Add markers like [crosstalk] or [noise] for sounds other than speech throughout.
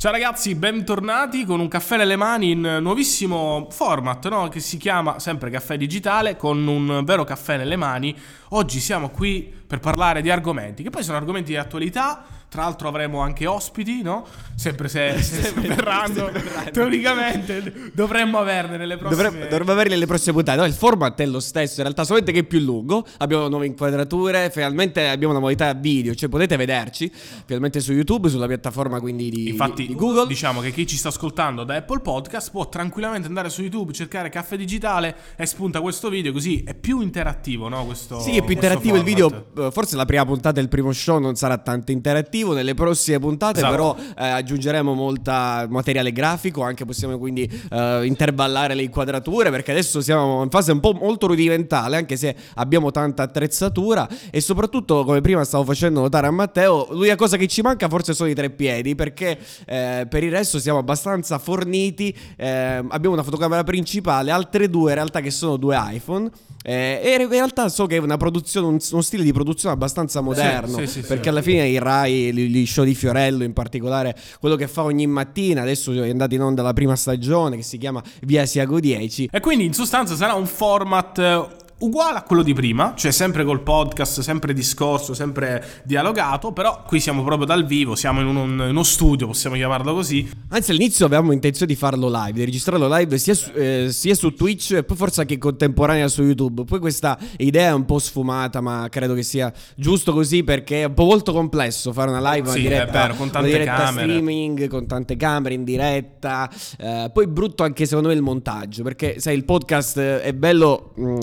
Ciao ragazzi, bentornati con un caffè nelle mani in nuovissimo format, no? Che si chiama sempre caffè digitale con un vero caffè nelle mani. Oggi siamo qui per parlare di argomenti che poi sono argomenti di attualità tra l'altro avremo anche ospiti, no? Sempre se, [laughs] se, se verranno. Teoricamente dovremmo averne nelle prossime... Dovremmo, dovremmo averne nelle prossime puntate. No, il format è lo stesso, in realtà solamente che è più lungo. Abbiamo nuove inquadrature, finalmente abbiamo una modalità video, cioè potete vederci finalmente su YouTube, sulla piattaforma quindi di, Infatti, di Google. Diciamo che chi ci sta ascoltando da Apple Podcast può tranquillamente andare su YouTube, cercare Caffè Digitale e spunta questo video, così è più interattivo, no? Questo, sì, è più interattivo il video. Eh, forse la prima puntata del primo show non sarà tanto interattivo interattivo nelle prossime puntate, esatto. però eh, aggiungeremo molta materiale grafico, anche possiamo quindi eh, intervallare le inquadrature, perché adesso siamo in fase un po' molto rudimentale, anche se abbiamo tanta attrezzatura e soprattutto, come prima stavo facendo notare a Matteo, l'unica cosa che ci manca forse sono i tre piedi, perché eh, per il resto siamo abbastanza forniti, eh, abbiamo una fotocamera principale, altre due in realtà che sono due iPhone. Eh, e in realtà so che è una produzione, uno stile di produzione abbastanza moderno. Sì, sì, sì, perché alla fine i Rai gli show di Fiorello in particolare, quello che fa ogni mattina, adesso è andato in onda la prima stagione che si chiama Via Siago 10. E quindi in sostanza sarà un format uguale a quello di prima, cioè sempre col podcast, sempre discorso, sempre dialogato, però qui siamo proprio dal vivo, siamo in, un, in uno studio, possiamo chiamarlo così. Anzi all'inizio avevamo intenzione di farlo live, di registrarlo live sia su, eh, sia su Twitch e poi forse anche contemporanea su YouTube. Poi questa idea è un po' sfumata, ma credo che sia giusto così perché è un po' molto complesso fare una live, una sì, diretta, vero, con tante diretta camere. streaming, con tante camere in diretta. Eh, poi brutto anche secondo me il montaggio, perché sai il podcast è bello mh, mm,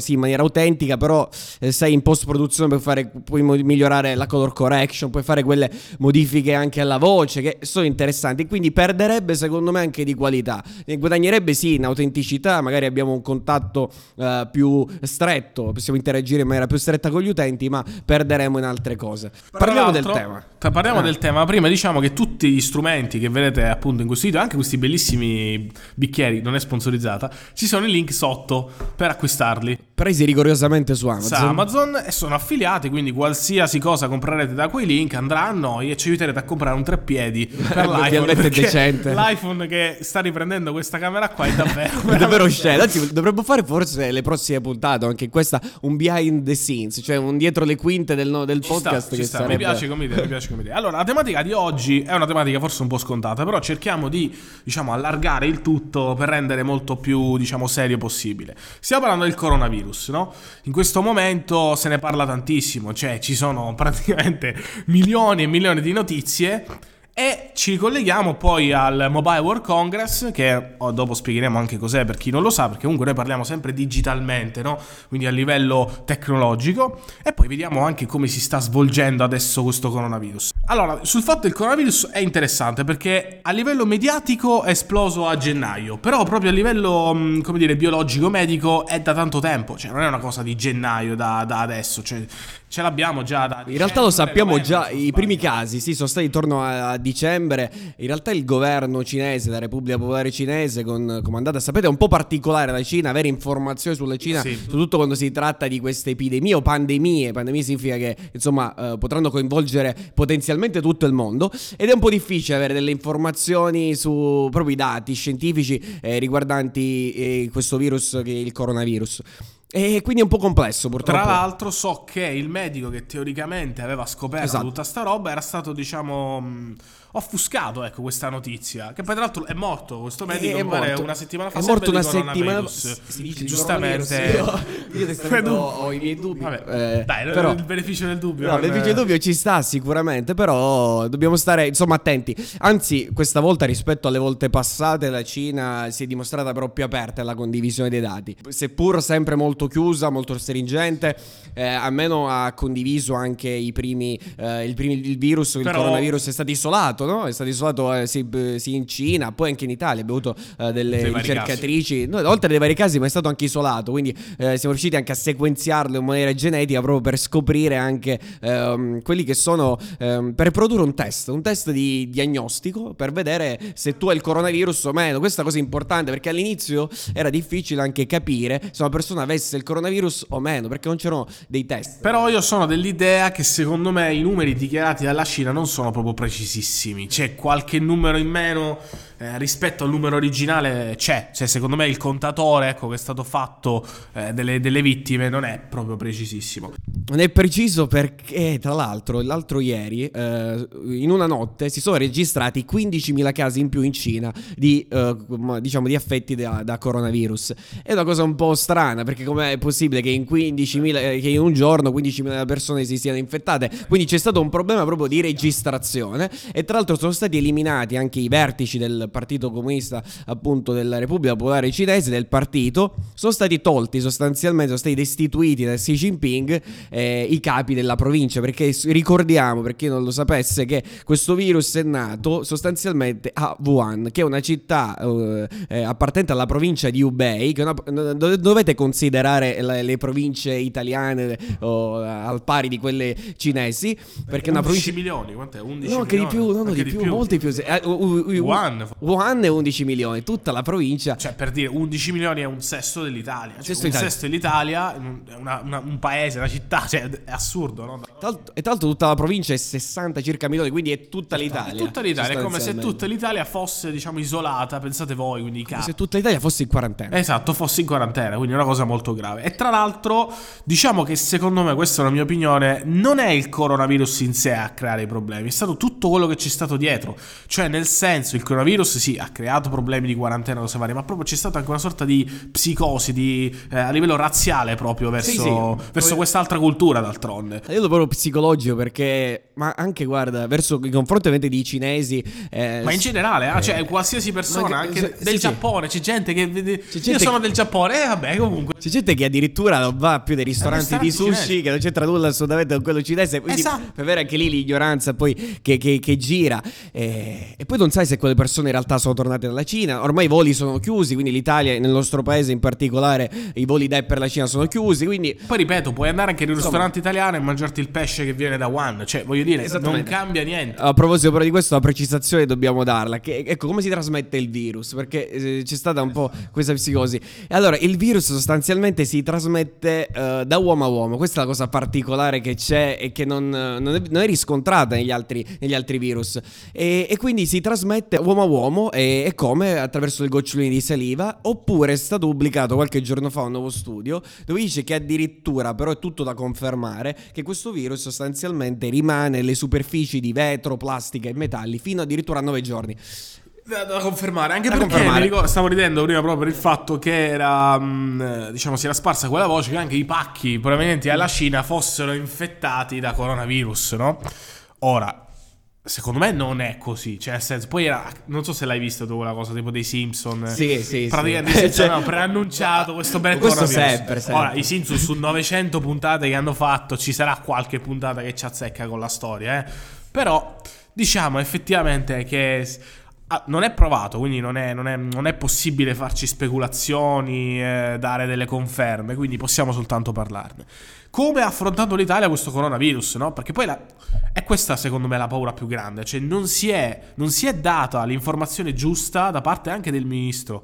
sì, in maniera autentica, però eh, sai in post produzione puoi, fare, puoi migliorare la color correction, puoi fare quelle modifiche anche alla voce che sono interessanti, quindi perderebbe secondo me anche di qualità, guadagnerebbe sì in autenticità, magari abbiamo un contatto uh, più stretto, possiamo interagire in maniera più stretta con gli utenti, ma perderemo in altre cose. Parliamo del tema. Parliamo eh. del tema, prima diciamo che tutti gli strumenti che vedete appunto in questo video, anche questi bellissimi bicchieri, non è sponsorizzata, ci sono i link sotto per acquistarli presi rigorosamente su Amazon. Su Amazon e sono affiliati, quindi qualsiasi cosa comprerete da quei link andrà a noi e ci aiuterete a comprare un treppiedi per [laughs] l'iPhone. decente. L'iPhone che sta riprendendo questa camera qua è davvero, [laughs] è davvero scena. Anzi, dovremmo fare forse le prossime puntate, anche questa, un behind the scenes, cioè un dietro le quinte del, no, del podcast. Sta, che sta. Sarebbe... Mi piace come idea, mi piace come idea. Allora, la tematica di oggi è una tematica forse un po' scontata, però cerchiamo di, diciamo, allargare il tutto per rendere molto più, diciamo, serio possibile. Stiamo parlando del coronavirus virus, no? In questo momento se ne parla tantissimo, cioè ci sono praticamente [laughs] milioni e milioni di notizie e ci colleghiamo poi al Mobile World Congress, che oh, dopo spiegheremo anche cos'è per chi non lo sa, perché comunque noi parliamo sempre digitalmente, no? quindi a livello tecnologico, e poi vediamo anche come si sta svolgendo adesso questo coronavirus. Allora, sul fatto del coronavirus è interessante perché a livello mediatico è esploso a gennaio, però proprio a livello, mm, come dire, biologico-medico è da tanto tempo, cioè non è una cosa di gennaio da, da adesso, cioè ce l'abbiamo già da... In realtà lo sappiamo già, i primi casi, sì, sono stati intorno a dicembre. In realtà il governo cinese, la Repubblica Popolare Cinese, con, comandata, sapete, è un po' particolare la Cina, avere informazioni sulla Cina, sì. soprattutto quando si tratta di queste epidemie o pandemie. Pandemie significa che, insomma, eh, potranno coinvolgere potenzialmente tutto il mondo ed è un po' difficile avere delle informazioni su proprio i dati scientifici eh, riguardanti eh, questo virus che è il coronavirus. E quindi è un po' complesso purtroppo. Tra l'altro so che il medico che teoricamente aveva scoperto esatto. tutta sta roba era stato diciamo offuscato ecco questa notizia che poi tra l'altro è morto questo medico è morto. una settimana fa è morto una settimana si dice giustamente. io, io [laughs] ho i miei dubbi. Vabbè, eh, dai però, il beneficio del dubbio no, il beneficio del dubbio ci sta sicuramente però dobbiamo stare insomma attenti. Anzi questa volta rispetto alle volte passate la Cina si è dimostrata però più aperta alla condivisione dei dati. Seppur sempre molto chiusa molto stringente eh, almeno ha condiviso anche i primi, eh, il, primi il virus il coronavirus è stato isolato no? È stato isolato eh, sì, sì, in Cina, poi anche in Italia. Abbiamo avuto eh, delle Dei ricercatrici, no, oltre ai vari casi, ma è stato anche isolato. Quindi eh, siamo riusciti anche a sequenziarlo in maniera genetica proprio per scoprire anche ehm, quelli che sono ehm, per produrre un test, un test di diagnostico per vedere se tu hai il coronavirus o meno. Questa cosa è importante perché all'inizio era difficile anche capire se una persona avesse il coronavirus o meno, perché non c'erano dei test. Però io sono dell'idea che secondo me i numeri dichiarati dalla Cina non sono proprio precisissimi. C'è qualche numero in meno eh, rispetto al numero originale c'è, cioè secondo me il contatore ecco, che è stato fatto eh, delle, delle, vittime non è proprio precisissimo. Non è preciso perché tra l'altro l'altro ieri eh, in una notte si sono registrati 15.000 casi in più in Cina di, eh, diciamo, di affetti da, da, coronavirus. È una cosa un po' strana perché com'è possibile che in, 15.000, eh, che in un giorno 15.000 persone si siano infettate? Quindi c'è stato un problema proprio di registrazione e tra l'altro sono stati eliminati anche i vertici del Partito Comunista appunto della Repubblica Popolare Cinese, del partito, sono stati tolti sostanzialmente, sono stati destituiti da Xi Jinping eh, i capi della provincia, perché ricordiamo, per chi non lo sapesse, che questo virus è nato sostanzialmente a Wuhan, che è una città eh, eh appartenente alla provincia di Hubei, che una, dovete considerare le, le province italiane oh, al pari di quelle cinesi, perché 11 una provincia... milioni, quant'è? 11 no, milioni? che di più, no, no, di, di più, più, molti più. Eh, Wuhan Wuhan è 11 milioni, tutta la provincia. Cioè, per dire, 11 milioni è un sesto dell'Italia. Cioè, sesto un Italia. sesto dell'Italia è una, una, un paese, una città, cioè, è assurdo, no? e tra l'altro tutta la provincia è 60 circa milioni, quindi è tutta l'Italia. È tutta l'Italia, è come se tutta l'Italia fosse, diciamo, isolata, pensate voi, quindi come se tutta l'Italia fosse in quarantena. Esatto, fosse in quarantena, quindi è una cosa molto grave. E tra l'altro, diciamo che secondo me, questa è la mia opinione, non è il coronavirus in sé a creare i problemi, è stato tutto quello che c'è stato dietro. Cioè, nel senso, il coronavirus sì, ha creato problemi di quarantena, cose varie, ma proprio c'è stata anche una sorta di psicosi di, eh, a livello razziale proprio verso, sì, sì. verso Poi... quest'altra cultura d'altronde. Io lo proprio psicologico perché, ma anche guarda, verso i confronti ovviamente di cinesi. Eh, ma in generale, eh, cioè qualsiasi persona, che, anche se, del sì, Giappone, c'è gente che... C'è gente io sono che... del Giappone, e vabbè comunque. C'è gente che addirittura non va più dei ristoranti di sushi, cinesi. che non c'entra nulla assolutamente con quello cinese, quindi esatto. per avere anche lì l'ignoranza poi che, che, che gira. Eh, e poi non sai se quelle persone realtà sono tornate dalla Cina. Ormai i voli sono chiusi, quindi l'Italia, nel nostro paese in particolare, i voli da e per la Cina sono chiusi. Quindi... Poi ripeto, puoi andare anche in un ristorante italiano e mangiarti il pesce che viene da One. Cioè, voglio dire, non cambia niente. A proposito però di questo, la precisazione dobbiamo darla. Che, ecco, come si trasmette il virus? Perché eh, c'è stata un po' questa psicosi. E allora, il virus sostanzialmente si trasmette uh, da uomo a uomo. Questa è la cosa particolare che c'è e che non, non, è, non è, riscontrata negli altri, negli altri virus. E, e, quindi si trasmette uomo a uomo e, e come attraverso le gocciolini di saliva, oppure è stato pubblicato qualche giorno fa un nuovo studio dove dice che addirittura, però è tutto da confermare, che questo virus sostanzialmente rimane nelle superfici di vetro, plastica e metalli fino addirittura a 9 giorni. Da, da, confermare, anche da perché confermare. Ricordo, stavo ridendo prima proprio per il fatto che era, mm, diciamo, si era sparsa quella voce che anche i pacchi provenienti dalla Cina fossero infettati da coronavirus, no? Ora, Secondo me non è così, cioè nel senso, poi era, non so se l'hai visto tu quella cosa tipo dei Simpson. Sì, sì, praticamente [laughs] sì. cioè, no, preannunciato questo bel Questo sempre, sempre. Ora, i Simpson su 900 puntate che hanno fatto, ci sarà qualche puntata che ci azzecca con la storia, eh. Però diciamo effettivamente che Ah, non è provato, quindi non è, non è, non è possibile farci speculazioni, eh, dare delle conferme, quindi possiamo soltanto parlarne. Come ha affrontato l'Italia questo coronavirus, no? Perché poi la, è questa secondo me la paura più grande, cioè non si è, non si è data l'informazione giusta da parte anche del ministro.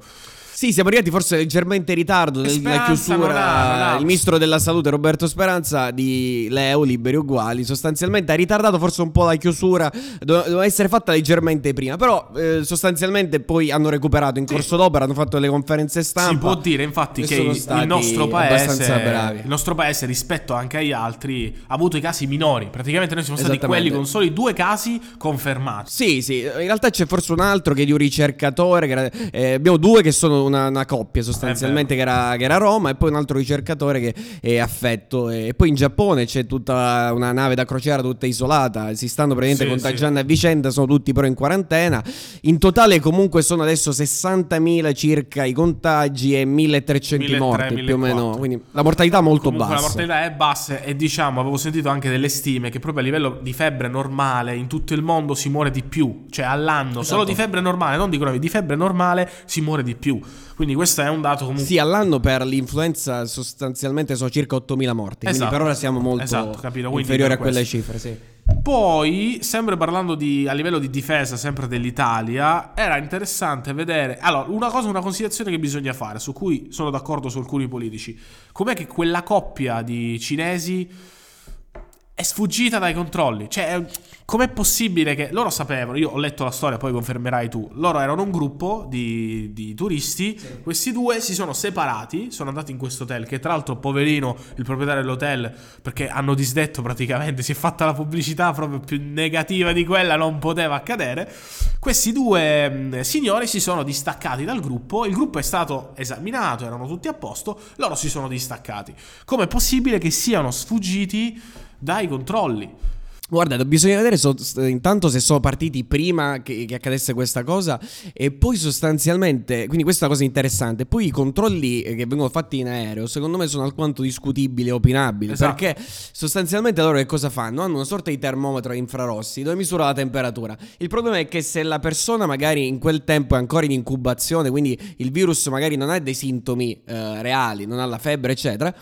Sì, siamo arrivati forse leggermente in ritardo nella chiusura. Il ministro della salute Roberto Speranza di Leo Liberi Uguali sostanzialmente ha ritardato forse un po' la chiusura, doveva essere fatta leggermente prima, però eh, sostanzialmente poi hanno recuperato in corso sì. d'opera, hanno fatto le conferenze stampa. Si può dire infatti che il nostro, paese, il nostro paese rispetto anche agli altri ha avuto i casi minori, praticamente noi siamo stati quelli con soli due casi confermati. Sì, sì, in realtà c'è forse un altro che è di un ricercatore, eh, abbiamo due che sono una, una coppia sostanzialmente che era, che era, Roma e poi un altro ricercatore che è affetto. E poi in Giappone c'è tutta una nave da crociera tutta isolata, si stanno praticamente sì, contagiando sì. a vicenda, sono tutti però in quarantena. In totale comunque sono adesso 60.000 circa i contagi e 1.300 morti più o meno. Quindi la mortalità molto comunque bassa. La mortalità è bassa e diciamo, avevo sentito anche delle stime che proprio a livello di febbre normale in tutto il mondo si muore di più, cioè all'anno, esatto. solo di febbre normale, non di coronavirus, di febbre normale si muore di più. Quindi questo è un dato comunque... Sì, all'anno per l'influenza sostanzialmente sono circa 8.000 morti, esatto. quindi per ora siamo molto esatto, inferiori a quelle cifre, sì. Poi, sempre parlando di, a livello di difesa, sempre dell'Italia, era interessante vedere. Allora, una cosa, una considerazione che bisogna fare, su cui sono d'accordo su alcuni politici. Com'è che quella coppia di cinesi è sfuggita dai controlli. Cioè, com'è possibile che loro sapevano? Io ho letto la storia, poi confermerai tu. Loro erano un gruppo di, di turisti. Sì. Questi due si sono separati, sono andati in questo hotel. Che tra l'altro, poverino, il proprietario dell'hotel, perché hanno disdetto praticamente, si è fatta la pubblicità proprio più negativa di quella, non poteva accadere. Questi due mh, signori si sono distaccati dal gruppo. Il gruppo è stato esaminato, erano tutti a posto. Loro si sono distaccati. Com'è possibile che siano sfuggiti? Dai controlli. Guarda, bisogna vedere so, intanto se sono partiti prima che, che, accadesse questa cosa e poi sostanzialmente, quindi questa è una cosa interessante, poi i controlli che vengono fatti in aereo secondo me sono alquanto discutibili e opinabili esatto. perché sostanzialmente loro che cosa fanno? Hanno una sorta di termometro infrarossi dove misura la temperatura. Il problema è che se la persona magari in quel tempo è ancora in incubazione, quindi il virus magari non ha dei sintomi eh, reali, non ha la febbre eccetera,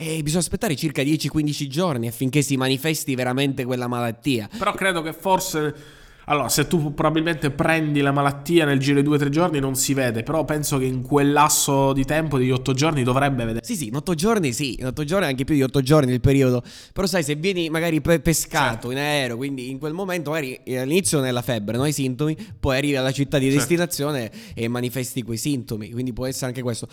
e bisogna aspettare circa 10-15 giorni affinché si manifesti veramente quella malattia. Però credo che forse... Allora, se tu probabilmente prendi la malattia nel giro di 2-3 giorni non si vede, però penso che in quel lasso di tempo di 8 giorni dovrebbe vedere. Sì, sì, in 8 giorni sì, in 8 giorni anche più di 8 giorni il periodo. Però sai, se vieni magari pe- pescato certo. in aereo, quindi in quel momento magari all'inizio nella febbre, non hai sintomi, poi arrivi alla città di certo. destinazione e manifesti quei sintomi, quindi può essere anche questo.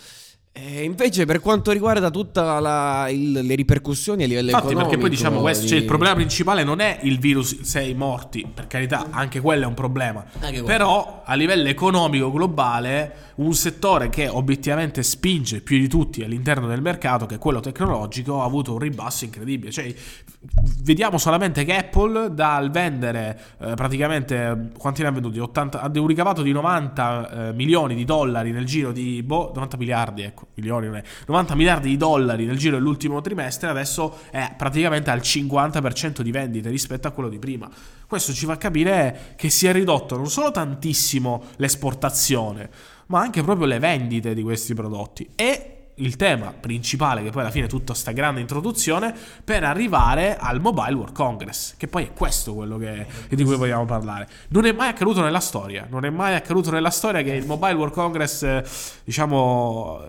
E invece per quanto riguarda tutte le ripercussioni a livello Infatti, economico... perché poi diciamo questo, di... cioè, il problema principale non è il virus, sei morti, per carità, anche quello è un problema. Però a livello economico globale, un settore che obiettivamente spinge più di tutti all'interno del mercato, che è quello tecnologico, ha avuto un ribasso incredibile. Cioè, vediamo solamente che Apple dal vendere eh, praticamente, quanti ne ha venduti? 80, ha un ricavato di 90 eh, milioni di dollari nel giro di, boh, 90 miliardi, ecco milioni, 90 miliardi di dollari nel giro dell'ultimo trimestre, adesso è praticamente al 50% di vendite rispetto a quello di prima. Questo ci fa capire che si è ridotto non solo tantissimo l'esportazione, ma anche proprio le vendite di questi prodotti. E il tema principale, che poi alla fine è tutta sta grande introduzione, per arrivare al Mobile World Congress, che poi è questo quello che, di cui vogliamo parlare. Non è mai accaduto nella storia, non è mai accaduto nella storia che il Mobile World Congress, diciamo,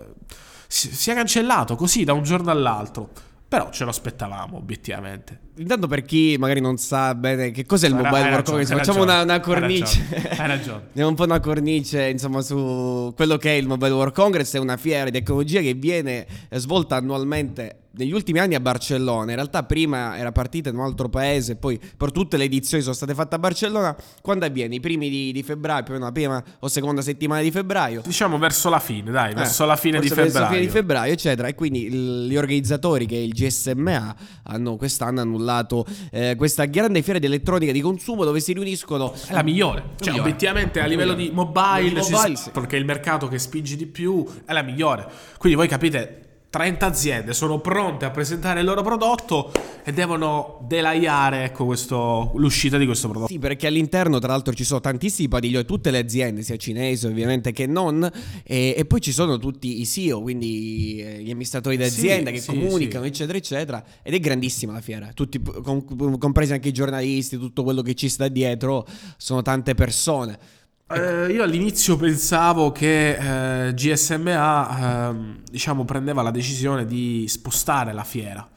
sia cancellato così da un giorno all'altro. Però ce lo aspettavamo, obiettivamente. Intanto per chi magari non sa bene che cos'è il Mobile World ragione, Congress, facciamo ragione, una, una, cornice. Hai ragione, hai [laughs] ragione. Andiamo un po' una cornice, insomma, su quello che è il Mobile World Congress. È una fiera di tecnologia che viene svolta annualmente negli ultimi anni a Barcellona, in realtà prima era partita in un altro paese, poi per tutte le edizioni sono state fatte a Barcellona. Quando avviene? I primi di, di febbraio, più o meno la prima o seconda settimana di febbraio. Diciamo verso la fine, dai, eh, verso la fine di febbraio. Verso la fine di febbraio, eccetera. E quindi gli organizzatori, che è il GSMA, hanno quest'anno annullato eh, questa grande fiera di elettronica di consumo dove si riuniscono... È la migliore. Cioè, migliore. obiettivamente a livello di mobile, mobile si, sì. perché è il mercato che spinge di più, è la migliore. Quindi voi capite 30 aziende sono pronte a presentare il loro prodotto e devono delaiare ecco, questo, l'uscita di questo prodotto. Sì, perché all'interno tra l'altro ci sono tantissimi padiglioni, tutte le aziende, sia cinesi ovviamente che non, e, e poi ci sono tutti i CEO, quindi eh, gli amministratori d'azienda sì, che sì, comunicano, sì. eccetera, eccetera, ed è grandissima la fiera, tutti, com- compresi anche i giornalisti, tutto quello che ci sta dietro, sono tante persone. Eh, io all'inizio pensavo che eh, GSMA eh, diciamo, prendeva la decisione di spostare la fiera.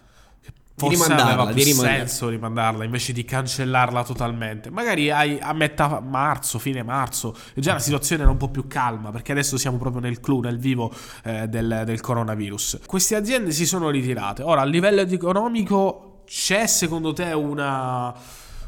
Forse di rimandarla, aveva più rimandarla. senso rimandarla invece di cancellarla totalmente. Magari a metà marzo, fine marzo, già la situazione era un po' più calma perché adesso siamo proprio nel clou, nel vivo eh, del, del coronavirus. Queste aziende si sono ritirate. Ora, a livello economico, c'è secondo te una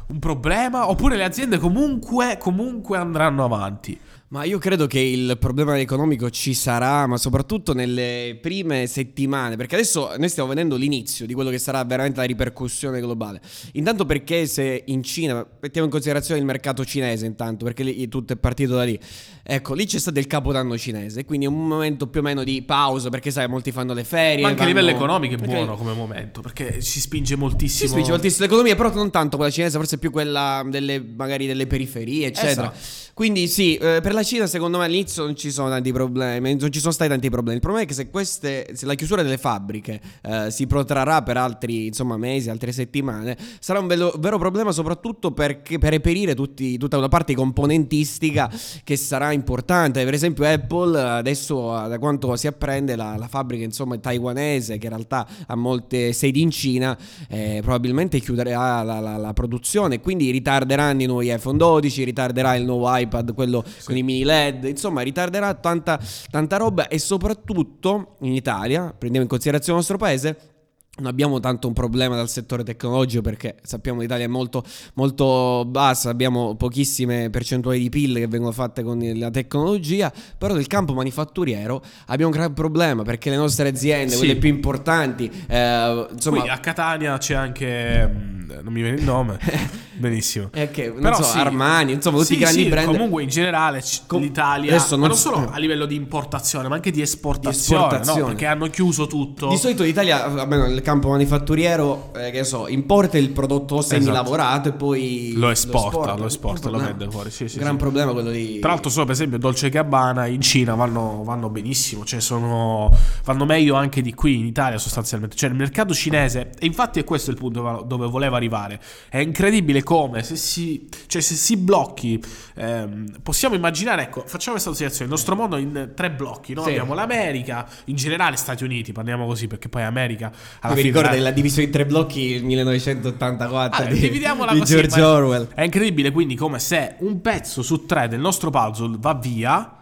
un problema? Oppure le aziende comunque, comunque andranno avanti? Ma io credo che il problema economico ci sarà, ma soprattutto nelle prime settimane, perché adesso noi stiamo vedendo l'inizio di quello che sarà veramente la ripercussione globale. Intanto perché se in Cina, mettiamo in considerazione il mercato cinese intanto, perché lì, tutto è partito da lì. Ecco, lì c'è stato il capodanno cinese, quindi un momento più o meno di pausa, perché sai, molti fanno le ferie. Ma anche vanno... a livello economico è perché... buono come momento, perché si spinge moltissimo. Si spinge moltissimo l'economia, però non tanto quella cinese, forse più quella delle, magari delle periferie, eccetera. Esatto. Quindi sì, eh, per la Cina secondo me all'inizio non ci sono tanti problemi, non ci sono stati tanti problemi. Il problema è che se, queste, se la chiusura delle fabbriche eh, si protrarrà per altri insomma, mesi, altre settimane, sarà un vero, vero problema soprattutto perché, per reperire tutti, tutta una parte componentistica che sarà importante. Per esempio Apple adesso da quanto si apprende la, la fabbrica insomma, taiwanese che in realtà ha molte sedi in Cina eh, probabilmente chiuderà la, la, la produzione, quindi ritarderanno i nuovi iPhone 12, ritarderà il nuovo iPad, quello sì. con i mini LED, insomma ritarderà tanta, tanta roba e soprattutto in Italia, prendiamo in considerazione il nostro paese, non abbiamo tanto un problema dal settore tecnologico perché sappiamo che l'Italia è molto, molto bassa, abbiamo pochissime percentuali di PIL che vengono fatte con la tecnologia, però nel campo manifatturiero abbiamo un gran problema perché le nostre aziende, sì. quelle più importanti, eh, insomma... Qui a Catania c'è anche, mm, non mi viene il nome, [laughs] benissimo. Che, non però so, sì. Armani, insomma tutti sì, i grandi sì, brand. Comunque in generale Com- l'Italia, non, non solo a livello di importazione ma anche di esportazione, di esportazione. No? perché hanno chiuso tutto. Di solito l'Italia, almeno campo manifatturiero, eh, che so, importa il prodotto semi-lavorato esatto. e poi lo esporta, lo esporta, lo, vende fuori. Sì, sì, gran problema quello di. Tra l'altro, solo per esempio, Dolce Gabbana in Cina vanno, vanno benissimo, cioè sono, vanno meglio anche di qui in Italia sostanzialmente. Cioè, il mercato cinese, e infatti è questo il punto dove volevo arrivare. È incredibile come se si, cioè, se si blocchi, ehm, possiamo immaginare, ecco, facciamo questa situazione: il nostro mondo in tre blocchi, no? Abbiamo l'America, in generale Stati Uniti, parliamo così perché poi America alla fine ricorda la divisione in tre blocchi 1984 ah, di, dividiamola di così, George Orwell. È incredibile quindi come se un pezzo su tre del nostro puzzle va via,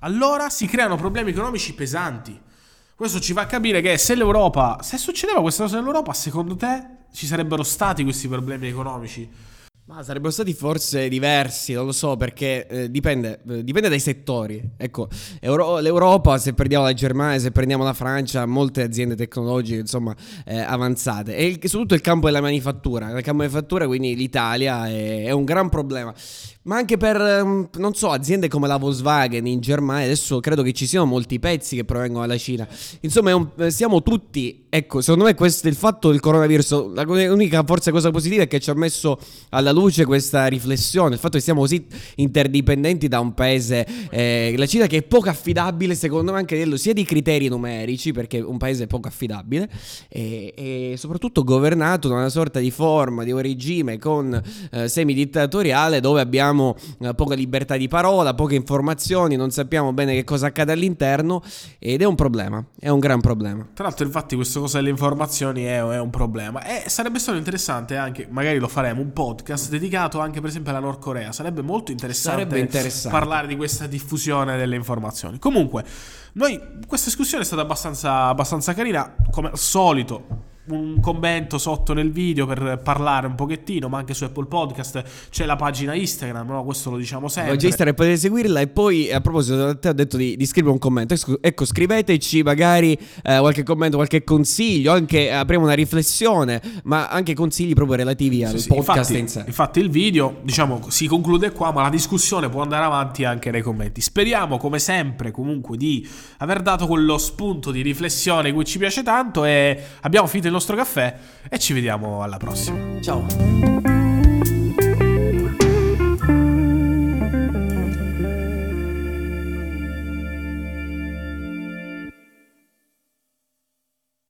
allora si creano problemi economici pesanti. Questo ci fa capire che se l'Europa, se succedeva questa cosa nell'Europa, secondo te ci sarebbero stati questi problemi economici? Ma sarebbero stati forse diversi, non lo so, perché eh, dipende, eh, dipende, dai settori. Ecco, Euro- l'Europa, se prendiamo la Germania, se prendiamo la Francia, molte aziende tecnologiche, insomma, eh, avanzate. E il, soprattutto il campo della manifattura. Nel campo della manifattura, quindi l'Italia è, è un gran problema ma anche per, ehm, non so, aziende come la Volkswagen in Germania, adesso credo che ci siano molti pezzi che provengono dalla Cina. Insomma, un, eh, siamo tutti, ecco, secondo me questo è il fatto del coronavirus, l'unica forse cosa positiva è che ci ha messo alla luce questa riflessione, il fatto che siamo così interdipendenti da un paese, eh, la Cina che è poco affidabile, secondo me anche dello, sia di criteri numerici, perché è un paese poco affidabile, e, e soprattutto governato da una sorta di forma, di un regime con eh, semi-dittatoriale dove abbiamo eh, poca libertà di parola, poche informazioni, non sappiamo bene che cosa accade all'interno ed è un problema, è un gran problema. Tra l'altro infatti questa cosa delle informazioni è, è un problema e sarebbe stato interessante anche, magari lo faremo, un podcast dedicato anche per esempio alla Nord Corea, sarebbe molto interessante, sarebbe interessante. parlare di questa diffusione delle informazioni. Comunque, noi, questa discussione è stata abbastanza, abbastanza carina, come al solito un commento sotto nel video per parlare un pochettino, ma anche su Apple Podcast c'è la pagina Instagram, no? questo lo diciamo sempre. Oggi Instagram potete seguirla e poi a proposito te ho detto di, di scrivere un commento, ecco scriveteci magari eh, qualche commento, qualche consiglio, anche apriamo una riflessione, ma anche consigli proprio relativi al sì, sì, podcast infatti, in sé. Infatti il video diciamo si conclude qua, ma la discussione può andare avanti anche nei commenti. Speriamo come sempre comunque di aver dato quello spunto di riflessione cui ci piace tanto e abbiamo finito il nostro caffè e ci vediamo alla prossima. Ciao.